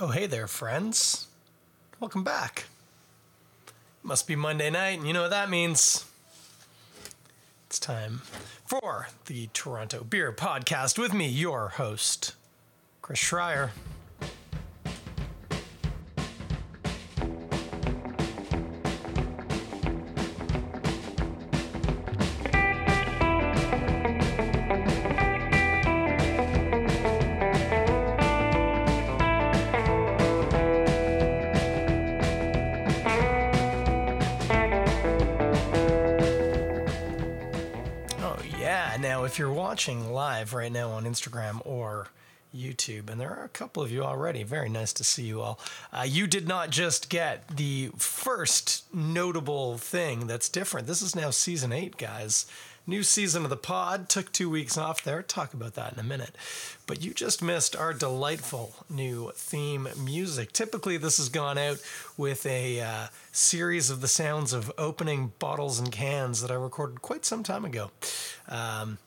Oh, hey there, friends. Welcome back. It Must be Monday night, and you know what that means. It's time for the Toronto Beer Podcast with me, your host, Chris Schreier. Live right now on Instagram or YouTube, and there are a couple of you already, very nice to see you all. Uh, you did not just get the first notable thing that's different. This is now season eight, guys. New season of the pod. Took two weeks off there. Talk about that in a minute. But you just missed our delightful new theme music. Typically, this has gone out with a uh, series of the sounds of opening bottles and cans that I recorded quite some time ago. Um,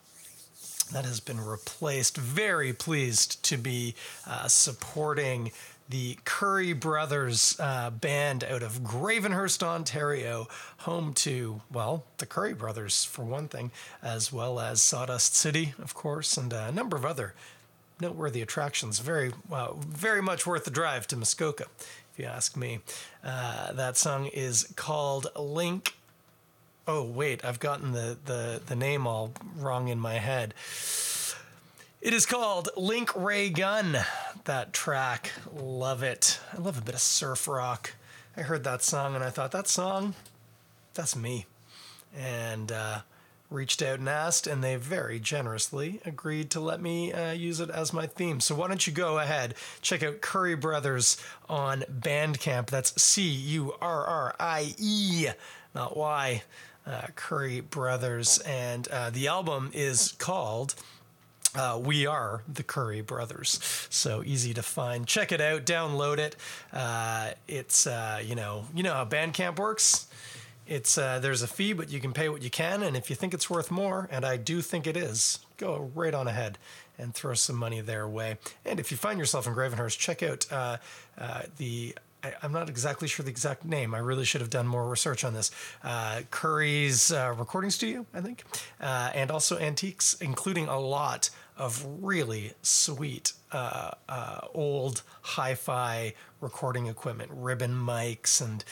that has been replaced. Very pleased to be uh, supporting the Currie Brothers uh, band out of Gravenhurst, Ontario, home to, well, the Currie Brothers, for one thing, as well as Sawdust City, of course, and a number of other noteworthy attractions. Very, uh, very much worth the drive to Muskoka, if you ask me. Uh, that song is called Link Oh wait, I've gotten the, the, the name all wrong in my head. It is called Link Wray Gun. That track, love it. I love a bit of surf rock. I heard that song and I thought that song, that's me. And uh, reached out and asked, and they very generously agreed to let me uh, use it as my theme. So why don't you go ahead, check out Currie Brothers on Bandcamp. That's C U R R I E, not Y. Uh, Currie Brothers, and uh, the album is called. Uh, we are the Currie Brothers, so easy to find. Check it out, download it. Uh, it's uh, you know you know how Bandcamp works. It's uh, there's a fee, but you can pay what you can, and if you think it's worth more, and I do think it is, go right on ahead and throw some money their way. And if you find yourself in Gravenhurst, check out the. I, I'm not exactly sure the exact name. I really should have done more research on this. Uh, Currie's uh, recording studio, I think, uh, and also antiques, including a lot of really sweet uh, uh, old hi-fi recording equipment, ribbon mics, and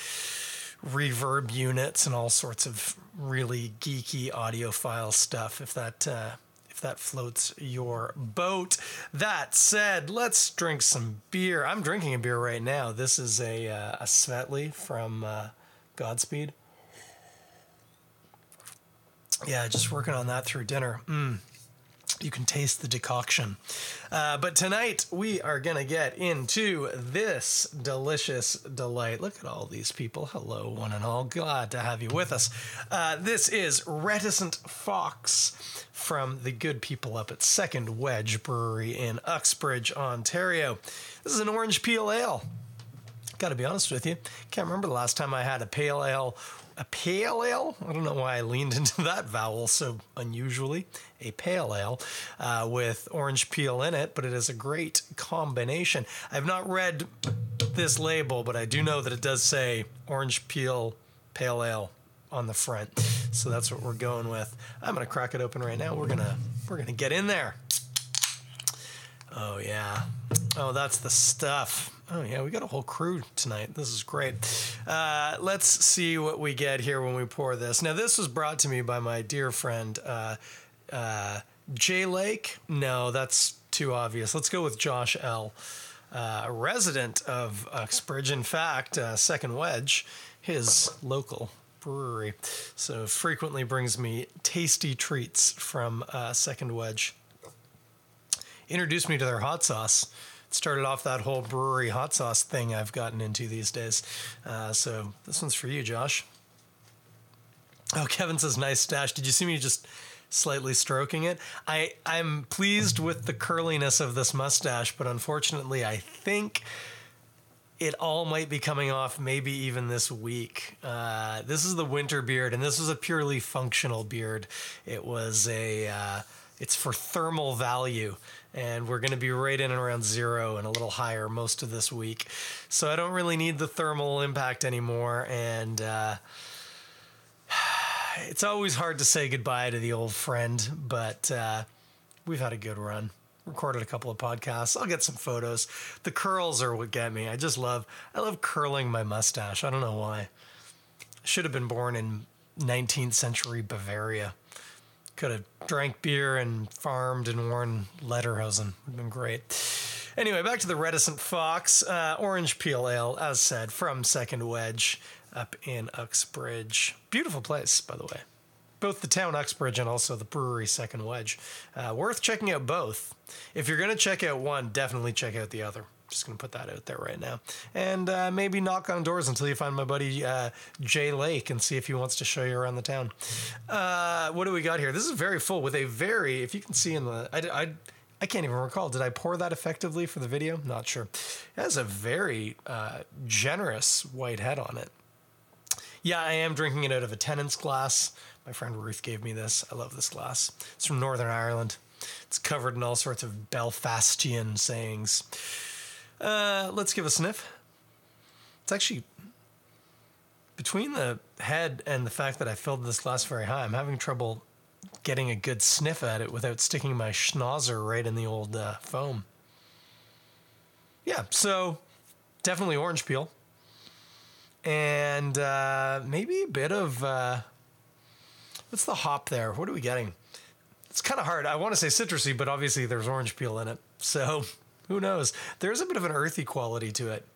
reverb units, and all sorts of really geeky audiophile stuff. If that uh, if that floats your boat. That said, let's drink some beer. I'm drinking a beer right now. This is a uh, a Svetli from uh, Godspeed. Yeah, just working on that through dinner. Mm. You can taste the decoction. Uh, but tonight we are going to get into this delicious delight. Look at all these people. Hello, one and all. Glad to have you with us. Uh, this is Reticent Fox from the good people up at Second Wedge Brewery in Uxbridge, Ontario. This is an orange peel ale. Got to be honest with you, can't remember the last time I had a pale ale a pale ale. I don't know why I leaned into that vowel so unusually. A pale ale uh, with orange peel in it, but it is a great combination. I've not read this label, but I do know that it does say orange peel pale ale on the front. So that's what we're going with. I'm gonna crack it open right now. We're gonna we're gonna get in there. Oh yeah. Oh, that's the stuff. Oh yeah, we got a whole crew tonight. This is great. Uh, let's see what we get here when we pour this. Now, this was brought to me by my dear friend uh, uh, Jay Lake. No, that's too obvious. Let's go with Josh L. Uh, resident of Uxbridge. In fact, uh, Second Wedge, his local brewery. So frequently brings me tasty treats from uh, Second Wedge. Introduced me to their hot sauce It started off that whole brewery hot sauce thing I've gotten into these days. Uh, so this one's for you, Josh. Oh, Kevin says, nice stash. Did you see me just slightly stroking it? I, I'm pleased with the curliness of this mustache, but unfortunately, I think it all might be coming off maybe even this week. Uh, this is the winter beard, and this was a purely functional beard. It was a. Uh, it's for thermal value. And we're going to be right in and around zero and a little higher most of this week. So I don't really need the thermal impact anymore. And uh, it's always hard to say goodbye to the old friend, but uh, we've had a good run. Recorded a couple of podcasts. I'll get some photos. The curls are what get me. I just love, I love curling my mustache. I don't know why. I should have been born in 19th century Bavaria. Could have drank beer and farmed and worn lederhosen. Would have been great. Anyway, back to the Reticent Fox. Uh, orange peel ale, as said, from Second Wedge up in Uxbridge. Beautiful place, by the way. Both the town Uxbridge and also the brewery Second Wedge. Uh, worth checking out both. If you're going to check out one, definitely check out the other. Just to put that out there right now. And uh, maybe knock on doors until you find my buddy uh, Jay Lake and see if he wants to show you around the town. Uh, what do we got here? This is very full with a very, if you can see in the, I, I, I can't even recall. Did I pour that effectively for the video? Not sure. It has a very uh, generous white head on it. Yeah, I am drinking it out of a Tennent's glass. My friend Ruth gave me this. I love this glass. It's from Northern Ireland. It's covered in all sorts of Belfastian sayings. Uh, let's give a sniff. It's actually between the head and the fact that I filled this glass very high. I'm having trouble getting a good sniff at it without sticking my schnauzer right in the old uh, foam. Yeah, so definitely orange peel and uh, maybe a bit of uh, what's the hop there? What are we getting? It's kind of hard. I want to say citrusy, but obviously there's orange peel in it, so who knows? There's a bit of an earthy quality to it.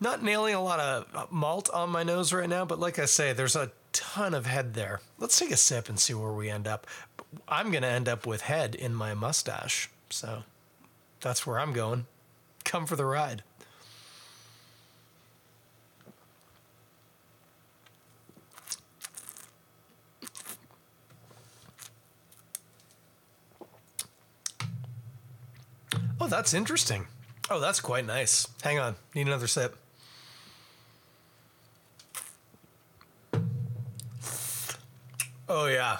Not nailing a lot of uh, malt on my nose right now, but like I say, there's a ton of head there. Let's take a sip and see where we end up. I'm going to end up with head in my mustache, so that's where I'm going. Come for the ride. That's interesting. Oh, that's quite nice. Hang on. Need another sip. Oh, yeah.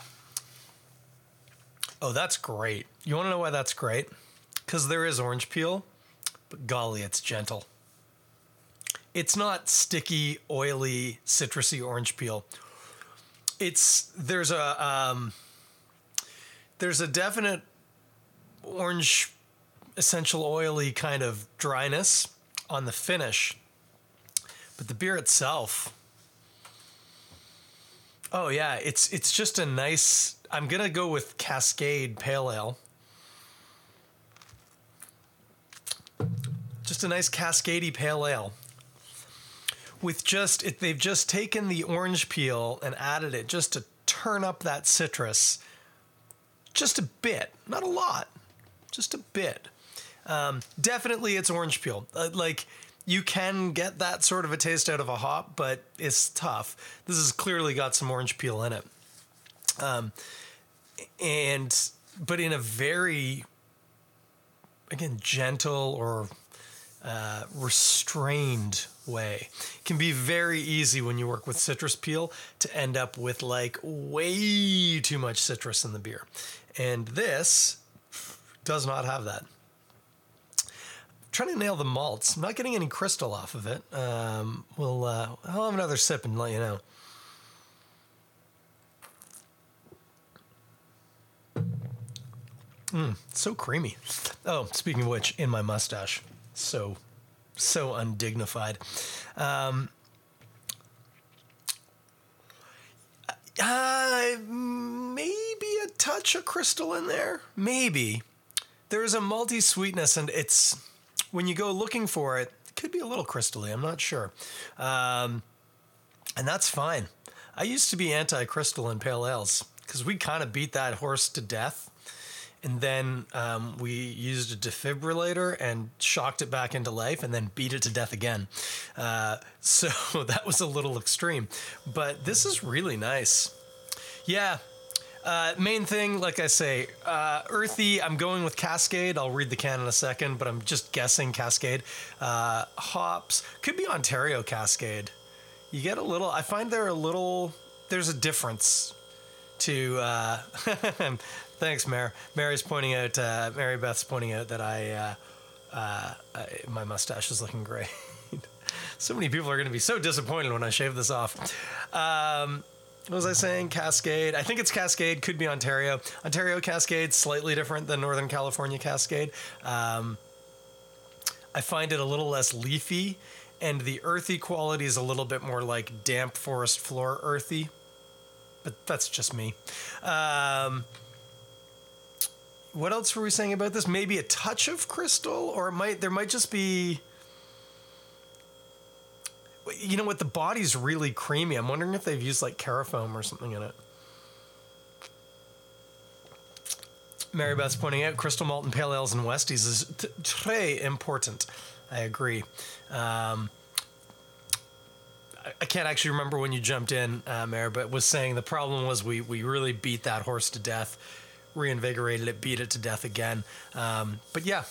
Oh, that's great. You want to know why that's great? Because there is orange peel, but golly, it's gentle. It's not sticky, oily, citrusy orange peel. It's there's a um, there's a definite orange essential oily kind of dryness on the finish. But the beer itself, oh yeah, it's it's just a nice. I'm gonna go with Cascade Pale Ale. Just a nice Cascadey Pale Ale. With just it, they've just taken the orange peel and added it just to turn up that citrus, just a bit, not a lot, just a bit. Um, definitely, it's orange peel. Uh, like you can get that sort of a taste out of a hop, but it's tough. This has clearly got some orange peel in it, um, and but in a very again gentle or uh, restrained way. It can be very easy when you work with citrus peel to end up with like way too much citrus in the beer, and this does not have that trying to nail the malts. I'm not getting any crystal off of it. Um, we'll uh, I'll have another sip and let you know. Mm, so creamy. Oh, speaking of which, in my mustache, so so undignified. Um, uh, maybe a touch of crystal in there. Maybe there's a multi sweetness, and it's when you go looking for it, it could be a little crystally. I'm not sure. Um, and that's fine. I used to be anti crystal in pale ales because we kind of beat that horse to death. And then um, we used a defibrillator and shocked it back into life and then beat it to death again. Uh, so that was a little extreme. But this is really nice. Yeah, uh, main thing, like I say, uh, earthy. I'm going with Cascade. I'll read the can in a second, but I'm just guessing Cascade. Uh, hops could be Ontario Cascade. You get a little. I find there a little. There's a difference to. Uh, thanks, Mary. Mary's pointing out. Uh, Mary Beth's pointing out that I. Uh, I my mustache is looking great. so many people are going to be so disappointed when I shave this off. Um, what was I saying? Cascade. I think it's Cascade. Could be Ontario. Ontario Cascade slightly different than Northern California Cascade. Um, I find it a little less leafy, and the earthy quality is a little bit more like damp forest floor earthy. But that's just me. Um, what else were we saying about this? Maybe a touch of crystal, or it might there might just be. You know what? The body's really creamy. I'm wondering if they've used like carafoam or something in it. Mary Beth's pointing out crystal malt and pale ales and westies is t- très important. I agree. Um, I, I can't actually remember when you jumped in, uh, Mary, but was saying the problem was we we really beat that horse to death, reinvigorated it, beat it to death again. Um, but yeah,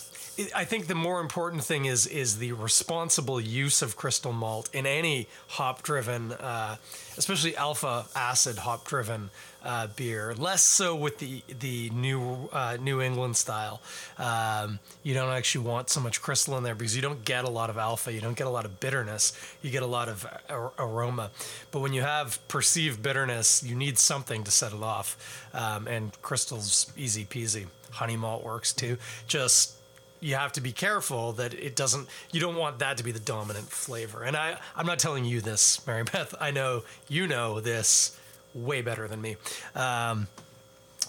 I think the more important thing is is the responsible use of crystal malt in any hop driven, uh, especially alpha acid hop driven uh, beer. Less so with the the new uh, New England style. Um, you don't actually want so much crystal in there because you don't get a lot of alpha. You don't get a lot of bitterness. You get a lot of ar- aroma. But when you have perceived bitterness, you need something to set it off. Um, and crystal's easy peasy. Honey malt works too. Just you have to be careful that it doesn't you don't want that to be the dominant flavor. And i i'm not telling you this mary beth. I know you know this way better than me. Um,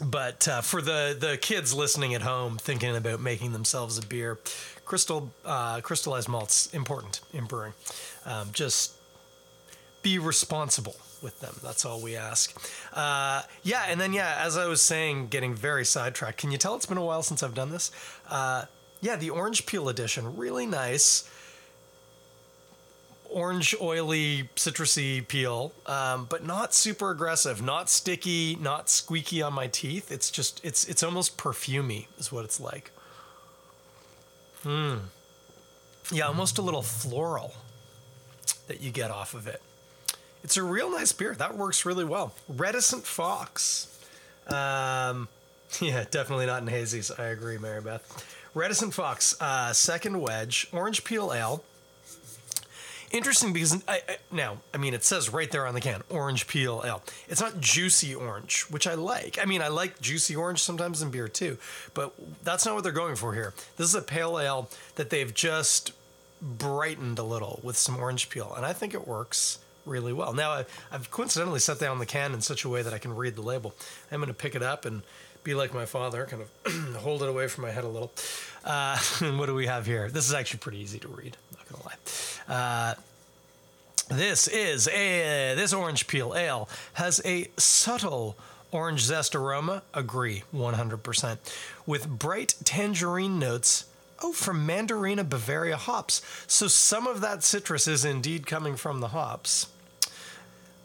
but uh, for the the kids listening at home thinking about making themselves a beer crystal uh, crystallized malts important in brewing. Um, just be responsible with them. That's all we ask. Uh, yeah and then yeah as i was saying getting very sidetracked can you tell it's been a while since i've done this? Uh, yeah, the orange peel edition, really nice. Orange, oily, citrusy peel, um, but not super aggressive, not sticky, not squeaky on my teeth. It's just, it's it's almost perfumy, is what it's like. Hmm. Yeah, almost a little floral that you get off of it. It's a real nice beer. That works really well. Reticent Fox. Um, yeah, definitely not in hazies. I agree, Mary Beth. Reticent Fox, uh, second wedge, orange peel ale. Interesting because I, I, now, I mean, it says right there on the can, orange peel ale. It's not juicy orange, which I like. I mean, I like juicy orange sometimes in beer too, but that's not what they're going for here. This is a pale ale that they've just brightened a little with some orange peel, and I think it works really well. Now, I've, I've coincidentally set down the can in such a way that I can read the label. I'm going to pick it up and be like my father, kind of hold it away from my head a little. Uh, what do we have here? This is actually pretty easy to read. Not gonna lie. Uh, this is a this orange peel ale has a subtle orange zest aroma. Agree, 100%. With bright tangerine notes. Oh, from Mandarina Bavaria hops. So some of that citrus is indeed coming from the hops.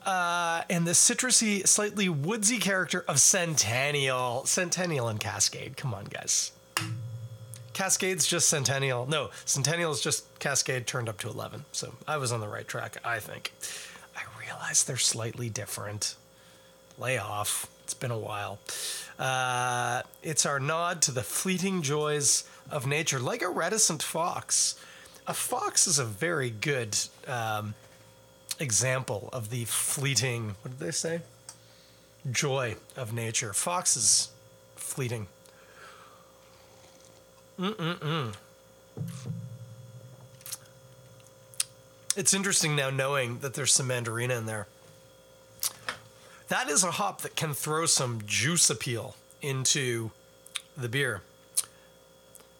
Uh, and the citrusy, slightly woodsy character of Centennial. Centennial and Cascade. Come on, guys. Cascade's just Centennial. No, Centennial is just Cascade turned up to 11. So I was on the right track, I think. I realize they're slightly different. Lay off. It's been a while. Uh, it's our nod to the fleeting joys of nature, like a reticent fox. A fox is a very good um, example of the fleeting, what did they say? Joy of nature. Fox is fleeting. Mm-mm-mm. It's interesting now knowing that there's some mandarina in there. That is a hop that can throw some juice appeal into the beer.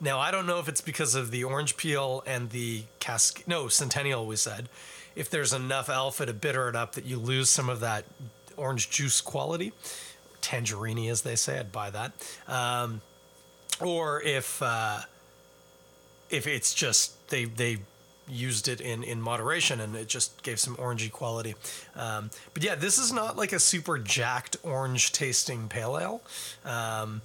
Now, I don't know if it's because of the orange peel and the cask. No, Centennial, we said if there's enough alpha to bitter it up that you lose some of that orange juice quality, tangerine as they say, I'd buy that. Um, or if uh, if it's just they they used it in in moderation and it just gave some orangey quality. Um, but yeah, this is not like a super jacked orange tasting pale ale. Um,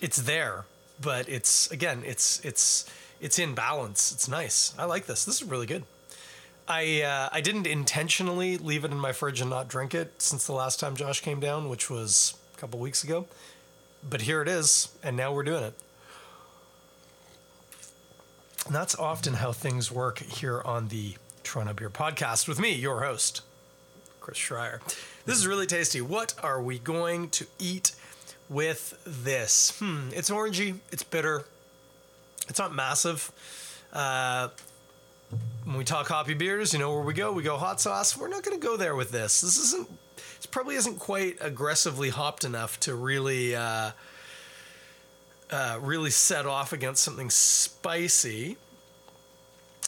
it's there, but it's again, it's it's it's in balance. It's nice. I like this. This is really good. I uh, I didn't intentionally leave it in my fridge and not drink it since the last time Josh came down, which was a couple weeks ago. But here it is, and now we're doing it. And that's often how things work here on the Toronto Beer Podcast with me, your host, Chris Schreier. This is really tasty. What are we going to eat with this? Hmm, it's orangey, it's bitter, it's not massive. Uh, when we talk hoppy beers, you know where we go. We go hot sauce. We're not going to go there with this. This isn't. This probably isn't quite aggressively hopped enough to really, uh, uh, really set off against something spicy.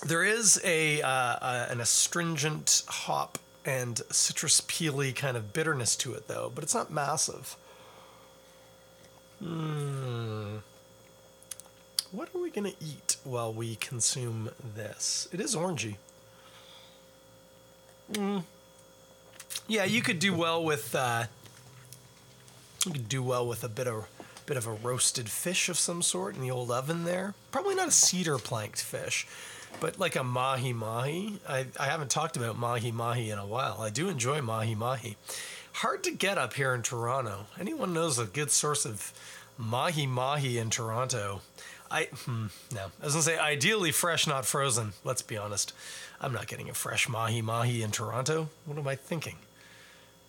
There is a uh, an astringent hop and citrus peely kind of bitterness to it, though, but it's not massive. Hmm. What are we to eat while we consume this? It is orangey. Mm. Yeah, you could do well with uh, you could do well with a bit of bit of a roasted fish of some sort in the old oven there. Probably not a cedar planked fish, but like a mahi mahi. I, I haven't talked about mahi mahi in a while. I do enjoy mahi mahi. Hard to get up here in Toronto. Anyone knows a good source of mahi mahi in Toronto? I hmm, no. I was gonna say ideally fresh, not frozen. Let's be honest. I'm not getting a fresh mahi mahi in Toronto. What am I thinking?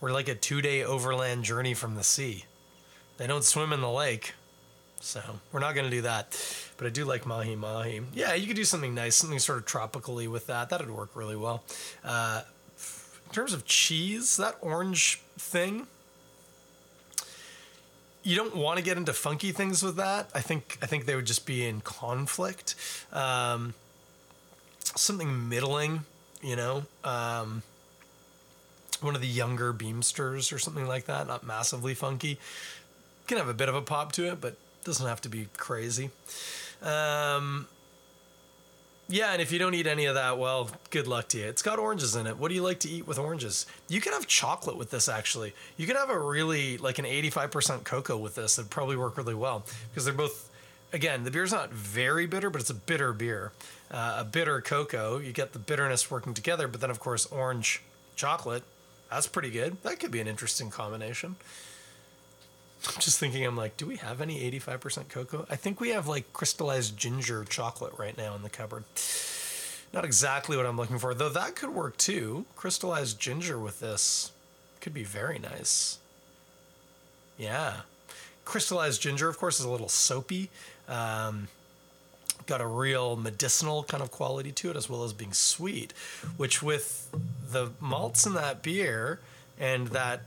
We're like a two day overland journey from the sea. They don't swim in the lake, so we're not gonna do that. But I do like mahi mahi. Yeah, you could do something nice, something sort of tropically with that. That'd work really well. Uh, in terms of cheese, that orange thing you don't want to get into funky things with that. I think I think they would just be in conflict. Um, something middling, you know, um, one of the younger Beemsters or something like that. Not massively funky. Can have a bit of a pop to it, but doesn't have to be crazy. Um, yeah, and if you don't eat any of that, well, good luck to you. It's got oranges in it. What do you like to eat with oranges? You can have chocolate with this actually. You can have a really like an 85% cocoa with this. It'd probably work really well because they're both again, the beer's not very bitter, but it's a bitter beer. Uh, a bitter cocoa, you get the bitterness working together, but then of course orange chocolate. That's pretty good. That could be an interesting combination. I'm just thinking, I'm like, do we have any 85% cocoa? I think we have like crystallized ginger chocolate right now in the cupboard. Not exactly what I'm looking for, though that could work too. Crystallized ginger with this could be very nice. Yeah. Crystallized ginger, of course, is a little soapy. Um, got a real medicinal kind of quality to it, as well as being sweet, which with the malts in that beer and that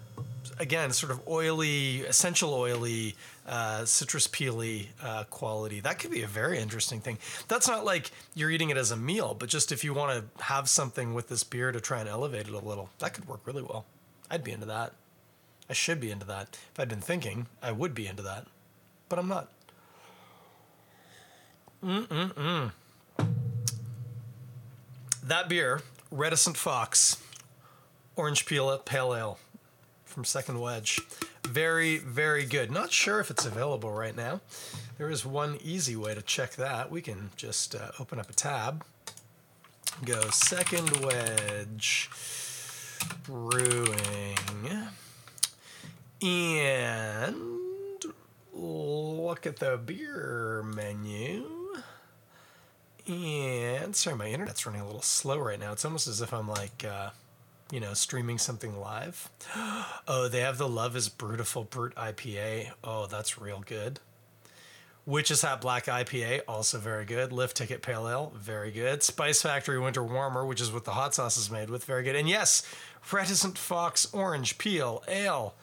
again, sort of oily, essential oily, uh, citrus peely uh, quality. That could be a very interesting thing. That's not like you're eating it as a meal, but just if you want to have something with this beer to try and elevate it a little, that could work really well. I'd be into that. I should be into that. If I'd been thinking, I would be into that, but I'm not. Mm-mm-mm. That beer, Reticent Fox, Orange Peel Pale Ale from Second Wedge. Very, very good. Not sure if it's available right now. There is one easy way to check that. We can just uh, open up a tab, go Second Wedge Brewing, and look at the beer menu. And sorry, my internet's running a little slow right now. It's almost as if I'm like. Uh, you know, streaming something live. oh, they have the Love is Brutiful Brut IPA. Oh, that's real good. Witch's Hat Black IPA, also very good. Lift Ticket Pale Ale, very good. Spice Factory Winter Warmer, which is what the hot sauce is made with, very good. And yes, Reticent Fox Orange Peel Ale,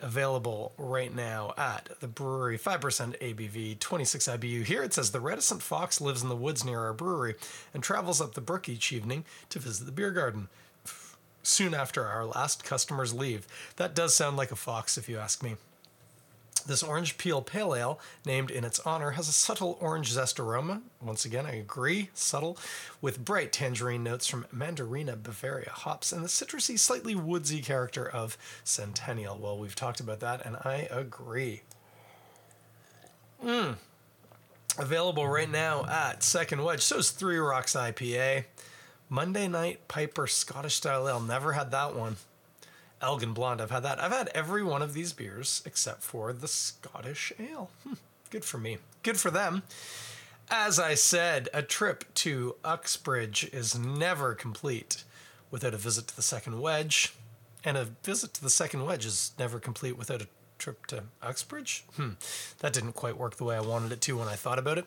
available right now at the brewery. 5% ABV, 26 IBU. Here it says the Reticent Fox lives in the woods near our brewery and travels up the brook each evening to visit the beer garden soon after our last customers leave. That does sound like a fox, if you ask me. This orange peel pale ale, named in its honor, has a subtle orange zest aroma. Once again, I agree, subtle, with bright tangerine notes from Mandarina Bavaria hops and the citrusy, slightly woodsy character of Centennial. Well, we've talked about that, and I agree. Mmm. Available right now at Second Wedge. So is Three Rocks IPA. Monday Night Piper Scottish Style Ale. Never had that one. Elgin Blonde. I've had that. I've had every one of these beers except for the Scottish Ale. Hmm, good for me. Good for them. As I said, a trip to Uxbridge is never complete without a visit to the second wedge, and a visit to the second wedge is never complete without a trip to Uxbridge. Hmm, that didn't quite work the way I wanted it to when I thought about it.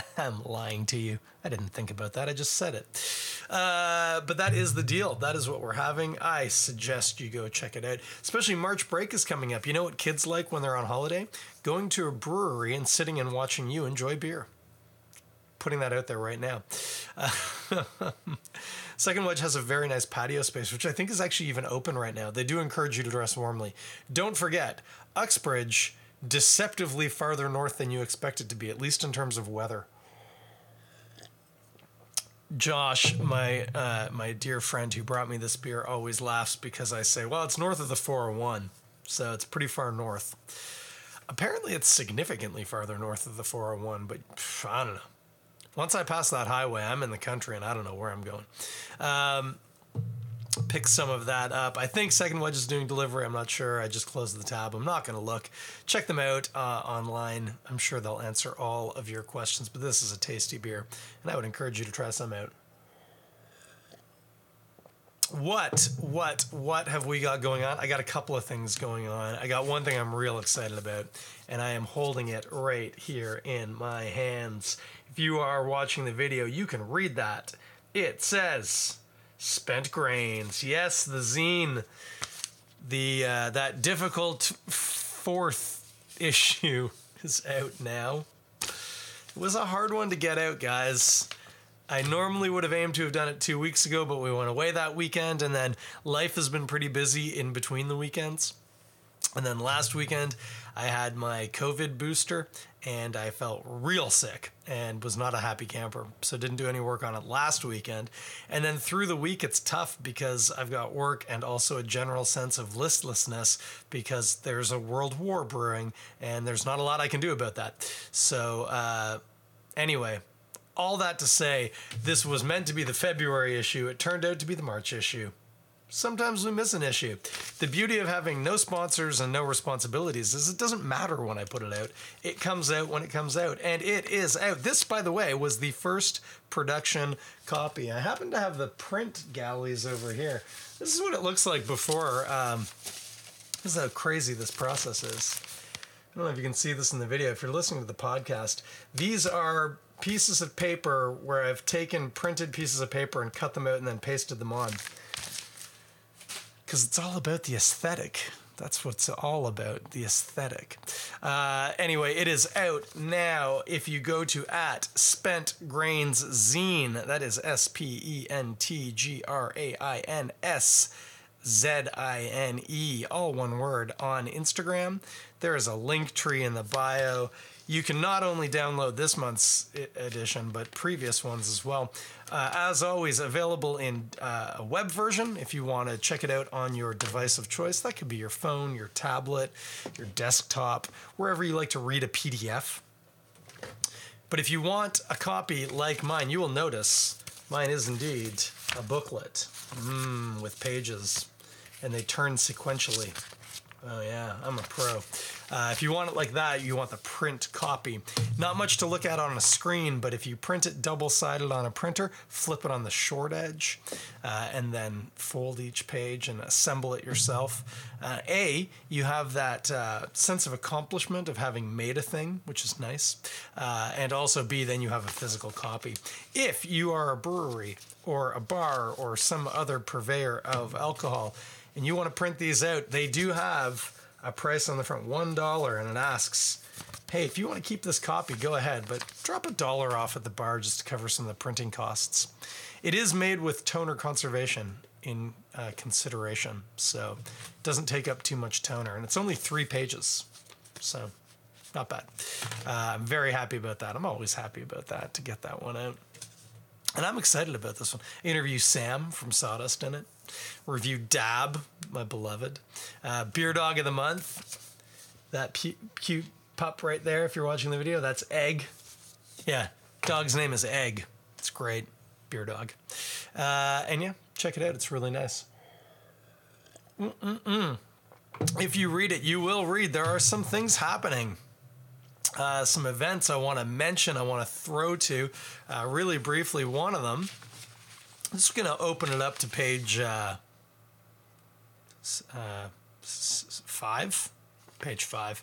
I'm lying to you. I didn't think about that. I just said it. Uh, but that is the deal. That is what we're having. I suggest you go check it out. Especially March break is coming up. You know what kids like when they're on holiday? Going to a brewery and sitting and watching you enjoy beer. Putting that out there right now. Uh, Second Wedge has a very nice patio space, which I think is actually even open right now. They do encourage you to dress warmly. Don't forget, Uxbridge deceptively farther north than you expect it to be, at least in terms of weather. Josh, my uh, my dear friend who brought me this beer, always laughs because I say, "Well, it's north of the 401, so it's pretty far north." Apparently, it's significantly farther north of the 401, but pff, I don't know. Once I pass that highway, I'm in the country, and I don't know where I'm going. Um, pick some of that up. I think Second Wedge is doing delivery. I'm not sure. I just closed the tab. I'm not going to look. Check them out uh, online. I'm sure they'll answer all of your questions. But this is a tasty beer, and I would encourage you to try some out. What, what, what have we got going on? I got a couple of things going on. I got one thing I'm real excited about, and I am holding it right here in my hands. If you are watching the video, you can read that. It says Spent Grains. Yes, the zine, the uh, that difficult fourth issue is out now. It was a hard one to get out, guys. I normally would have aimed to have done it two weeks ago, but we went away that weekend, and then life has been pretty busy in between the weekends. And then last weekend, I had my COVID booster and I felt real sick and was not a happy camper. So didn't do any work on it last weekend. And then through the week, it's tough because I've got work and also a general sense of listlessness because there's a world war brewing and there's not a lot I can do about that. So, uh, anyway, all that to say, this was meant to be the February issue. It turned out to be the March issue sometimes we miss an issue. The beauty of having no sponsors and no responsibilities is it doesn't matter when I put it out. It comes out when it comes out, and it is out. This, by the way, was the first production copy. I happen to have the print galleys over here. This is what it looks like before. Um, this is how crazy this process is. I don't know if you can see this in the video. If you're listening to the podcast, these are pieces of paper where I've taken printed pieces of paper and cut them out and then pasted them on because it's all about the aesthetic. That's what it's all about, the aesthetic. Uh, anyway, it is out now. If you go to at Spent Grains Zine, that is S P E N T G R A I N S Z I N E, all one word, on Instagram. There is a link tree in the bio. You can not only download this month's edition, but previous ones as well. Uh, as always, available in uh, a web version if you want to check it out on your device of choice. That could be your phone, your tablet, your desktop, wherever you like to read a PDF. But if you want a copy like mine, you will notice mine is indeed a booklet mm, with pages, and they turn sequentially. Oh, yeah, I'm a pro. Uh, if you want it like that, you want the print copy. Not much to look at on a screen, but if you print it double sided on a printer, flip it on the short edge, uh, and then fold each page and assemble it yourself. Uh, a, you have that uh, sense of accomplishment of having made a thing, which is nice. Uh, and also, B, then you have a physical copy. If you are a brewery or a bar or some other purveyor of alcohol, and you want to print these out, they do have a price on the front, one dollar, and it asks, "Hey, if you want to keep this copy, go ahead, but drop a dollar off at the bar just to cover some of the printing costs." It is made with toner conservation in uh, consideration, so it doesn't take up too much toner, and it's only three pages, so not bad. Uh, I'm very happy about that. I'm always happy about that to get that one out. And I'm excited about this one. Interview Sam from Sawdust in it. Review Dab, my beloved. Uh, Beer Dog of the Month. That pu- cute pup right there, if you're watching the video, that's Egg. Yeah, dog's name is Egg. It's great. Beer Dog. Uh, and yeah, check it out. It's really nice. Mm-mm-mm. If you read it, you will read. There are some things happening. Uh, some events I want to mention, I want to throw to uh, really briefly. One of them, I'm just going to open it up to page uh, uh, five. Page five.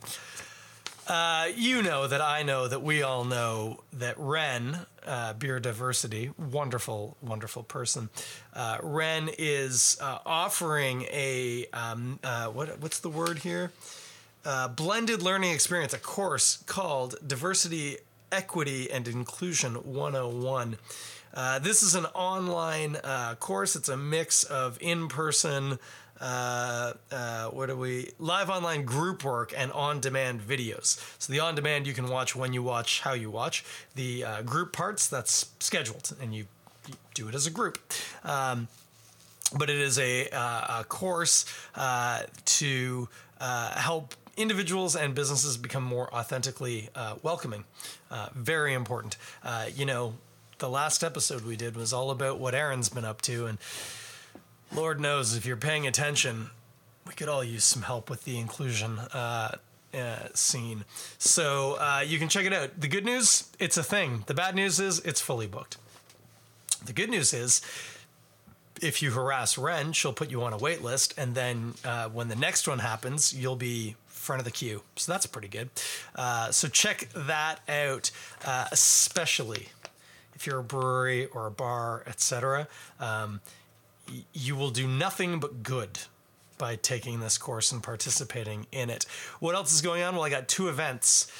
Uh, you know that I know that we all know that Ren, uh, Beer Diversity, wonderful, wonderful person. Ren is offering a um, what what's the word here? Uh, blended learning experience, a course called Diversity, Equity, and Inclusion 101. this is an online course. It's a mix of in person uh, uh, what do we live online group work and on demand videos. So the on demand you can watch when you watch, how you watch. The uh, group parts that's scheduled and you, you do it as a group. Um, but it is a, uh, a course uh, to uh, help individuals and businesses become more authentically welcoming. very important. you know, the last episode we did was all about what Aaron's been up to and Lord knows if you're paying attention, we could all use some help with the inclusion uh, uh, scene. So uh, you can check it out. The good news, it's a thing. The bad news is it's fully booked. The good news is if you harass Ren, she'll put you on a wait list, and then uh, when the next one happens, you'll be front of the queue. So that's pretty good. Uh, so check that out, uh, especially if you're a brewery or a bar, etc. Um, you will do nothing but good by taking this course and participating in it. What else is going on? Well, I got two events.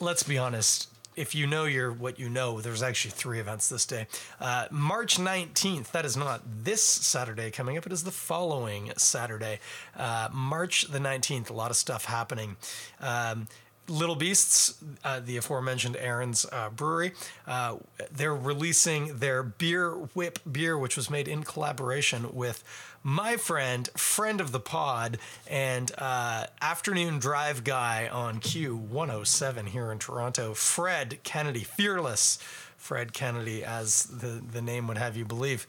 Let's be honest. If you know your what you know, there's actually three events this day. Uh, March 19th, that is not this Saturday coming up, it is the following Saturday. Uh, March the 19th, a lot of stuff happening. Um, Little Beasts, uh, the aforementioned Aaron's uh, brewery, uh, they're releasing their beer whip beer, which was made in collaboration with my friend, friend of the pod, and uh, afternoon drive guy on Q107 here in Toronto, Fred Kennedy, fearless Fred Kennedy, as the, the name would have you believe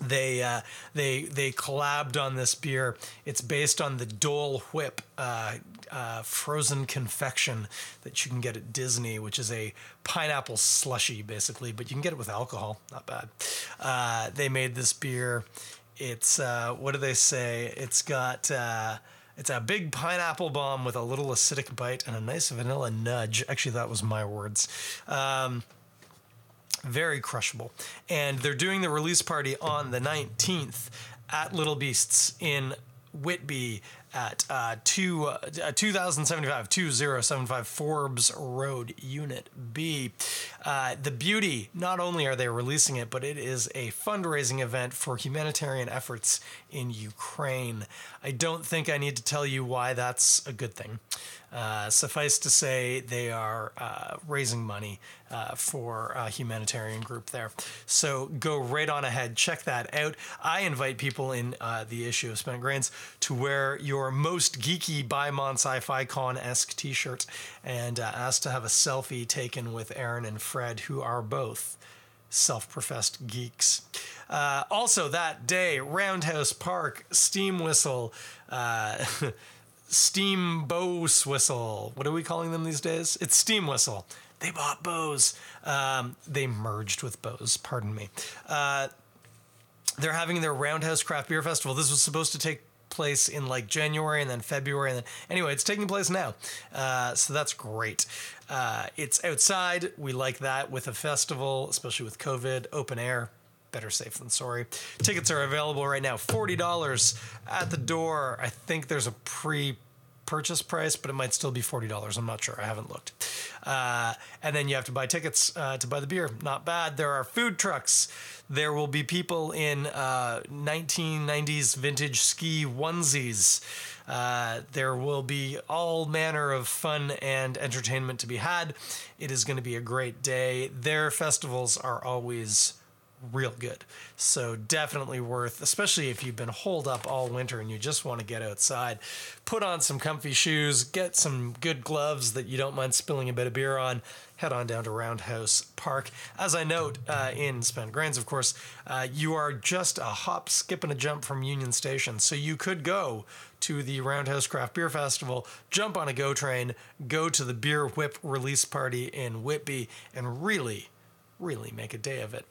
they uh, they they collabed on this beer. It's based on the Dole Whip uh, uh, frozen confection that you can get at Disney, which is a pineapple slushy basically, but you can get it with alcohol. Not bad. Uh, they made this beer. It's uh, what do they say? It's got. Uh, it's a big pineapple bomb with a little acidic bite and a nice vanilla nudge. Actually, that was my words. Um, very crushable. And they're doing the release party on the 19th at Little Beasts in Whitby at uh, two, uh, 2075 2075 Forbes Road, Unit B. Uh, the beauty, not only are they releasing it, but it is a fundraising event for humanitarian efforts in Ukraine. I don't think I need to tell you why that's a good thing. Uh, suffice to say, they are uh, raising money uh, for a humanitarian group there. So go right on ahead, check that out. I invite people in uh, the issue of Spent Grains to wear your most geeky Bimon Sci Fi Con esque t shirt and uh, ask to have a selfie taken with Aaron and Fred, who are both self professed geeks. Also, that day, Roundhouse Park, Steam Whistle. Steam Bow Whistle. What are we calling them these days? It's Steam Whistle. They bought Bose. Um, they merged with Bose, pardon me. Uh, they're having their Roundhouse Craft Beer Festival. This was supposed to take place in like January and then February. And then, anyway, it's taking place now. Uh, so that's great. Uh, it's outside. We like that with a festival, especially with COVID, open air better safe than sorry. Tickets are available right now, $40 at the door. I think there's a pre purchase price, but it might still be $40. I'm not sure. I haven't looked. Uh, and then you have to buy tickets uh, to buy the beer. Not bad. There are food trucks. There will be people in uh, 1990s vintage ski onesies. Uh, there will be all manner of fun and entertainment to be had. It is going to be a great day. Their festivals are always real good. So definitely worth, especially if you've been holed up all winter and you just want to get outside. Put on some comfy shoes, get some good gloves that you don't mind spilling a bit of beer on. Head on down to Roundhouse Park. As I note uh, in Spent Grains, of course, uh, you are just a hop, skip, and a jump from Union Station. So you could go to the Roundhouse Craft Beer Festival, jump on a GO train, go to the Beer Whip release party in Whitby, and really, really make a day of it.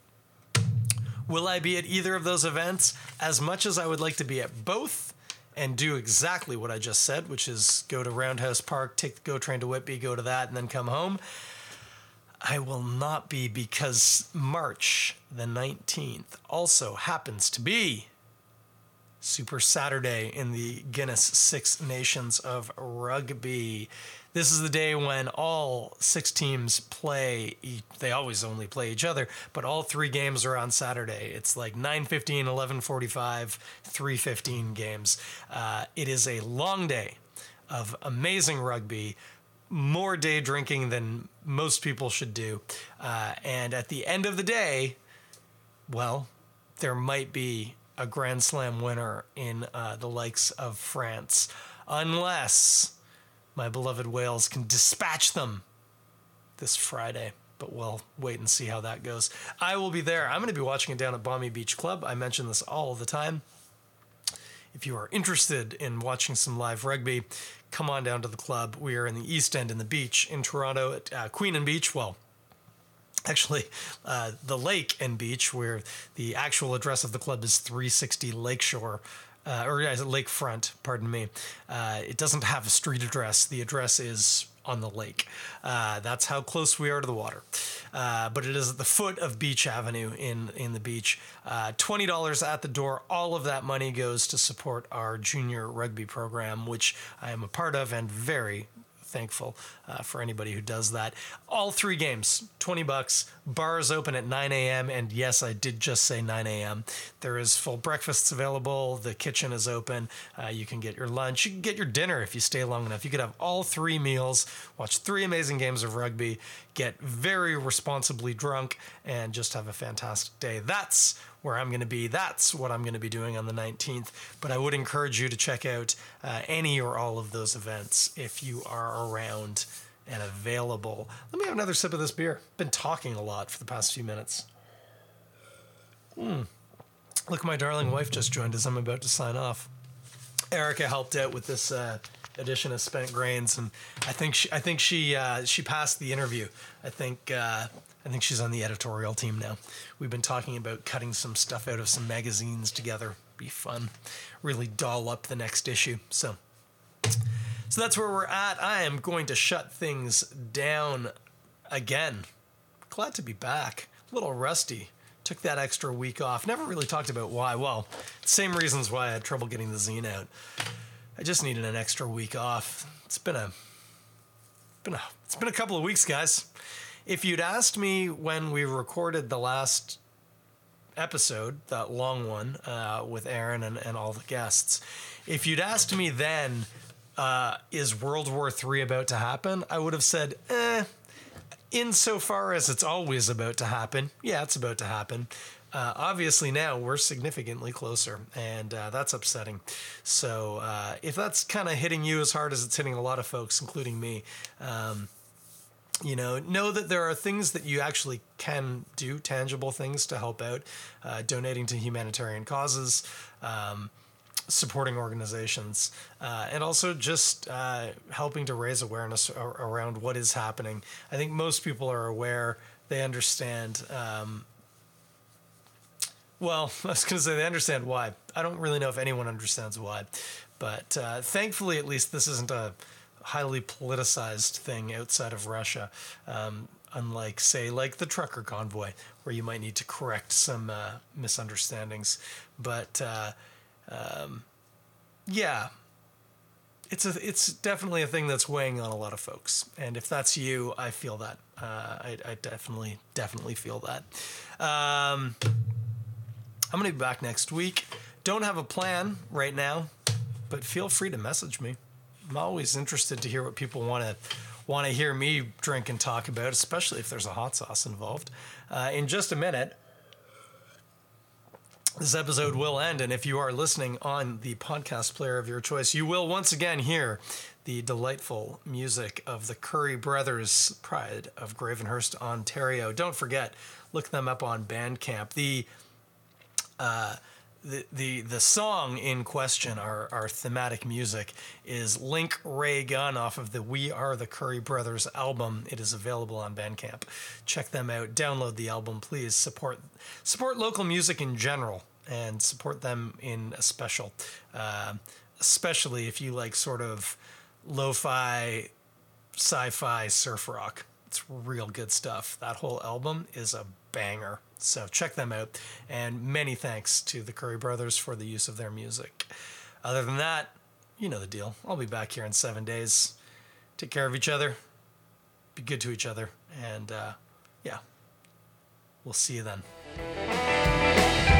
Will I be at either of those events? As much as I would like to be at both and do exactly what I just said, which is go to Roundhouse Park, take the GO train to Whitby, go to that, and then come home. I will not be because March the 19th also happens to be Super Saturday in the Guinness Six Nations of Rugby. This is the day when all six teams play. They always only play each other, but all three games are on Saturday. It's like 9:15, 11:45, 3:15 games. Uh, it is a long day of amazing rugby, more day drinking than most people should do, uh, and at the end of the day, well, there might be a Grand Slam winner in uh, the likes of France, unless my beloved Wales can dispatch them this Friday. But we'll wait and see how that goes. I will be there. I'm going to be watching it down at Balmy Beach Club. I mention this all the time. If you are interested in watching some live rugby, come on down to the club. We are in the East End in the beach in Toronto at uh, Queen and Beach. Well, actually uh, the lake and beach where the actual address of the club is 360 lakeshore uh, or yeah, lakefront? Pardon me. Uh, it doesn't have a street address. The address is on the lake. Uh, that's how close we are to the water. Uh, but it is at the foot of beach avenue in, in the beach. Uh, $20 at the door. All of that money goes to support our junior rugby program which i am a part of and very thankful uh, for anybody who does that. All three games, 20 bucks. Bars open at 9 a.m. And yes, I did just say 9 a.m. There is full breakfasts available. The kitchen is open. Uh, you can get your lunch. You can get your dinner if you stay long enough. You could have all three meals, watch three amazing games of rugby, get very responsibly drunk, and just have a fantastic day. That's where I'm going to be. That's what I'm going to be doing on the 19th. But I would encourage you to check out uh, any or all of those events if you are around and available. Let me have another sip of this beer. Been talking a lot for the past few minutes. Hmm. Look, my darling wife just joined us. I'm about to sign off. Erica helped out with this uh, edition of Spent Grains, and I think she, I think she, uh, she passed the interview. I think, uh, I think she's on the editorial team now. We've been talking about cutting some stuff out of some magazines together. Be fun, really doll up the next issue. So, so that's where we're at. I am going to shut things down again. Glad to be back. A little rusty. Took that extra week off. Never really talked about why. Well, same reasons why I had trouble getting the zine out. I just needed an extra week off. It's been a been a it's been a couple of weeks, guys. If you'd asked me when we recorded the last episode, that long one uh, with Aaron and, and all the guests, if you'd asked me then uh, is World War III about to happen? I would have said, eh, insofar as it's always about to happen. Yeah, it's about to happen. Uh, obviously, now we're significantly closer, and uh, that's upsetting. So, uh, if that's kind of hitting you as hard as it's hitting a lot of folks, including me, um, you know, know that there are things that you actually can do, tangible things to help out, uh, donating to humanitarian causes. Um, supporting organizations, uh, and also just uh, helping to raise awareness around what is happening. I think most people are aware, they understand. Um, well, I was going to say they understand why. I don't really know if anyone understands why, but uh, thankfully, at least this isn't a highly politicized thing outside of Russia. Um, unlike, say, like the trucker convoy, where you might need to correct some uh, misunderstandings. But uh, um, yeah, it's a it's definitely a thing that's weighing on a lot of folks, and if that's you, I feel that. Uh, I, I, definitely definitely feel that. Um, I'm gonna be back next week. Don't have a plan right now, but feel free to message me. I'm always interested to hear what people want to want to hear me drink and talk about, especially if there's a hot sauce involved. Uh, in just a minute, this episode will end. And if you are listening on the podcast player of your choice, you will once again hear the delightful music of the Currie Brothers, Pride of Gravenhurst, Ontario. Don't forget, look them up on Bandcamp. The uh, the, the the song in question, our, our thematic music, is Link Wray Gun off of the We Are the Currie Brothers album. It is available on Bandcamp. Check them out. Download the album, please. Support support local music in general and support them in a special, uh, especially if you like sort of lo-fi, sci-fi surf rock. It's real good stuff. That whole album is a banger. So check them out. And many thanks to the Currie Brothers for the use of their music. Other than that, you know the deal. I'll be back here in seven days. Take care of each other. Be good to each other. And uh, yeah, we'll see you then.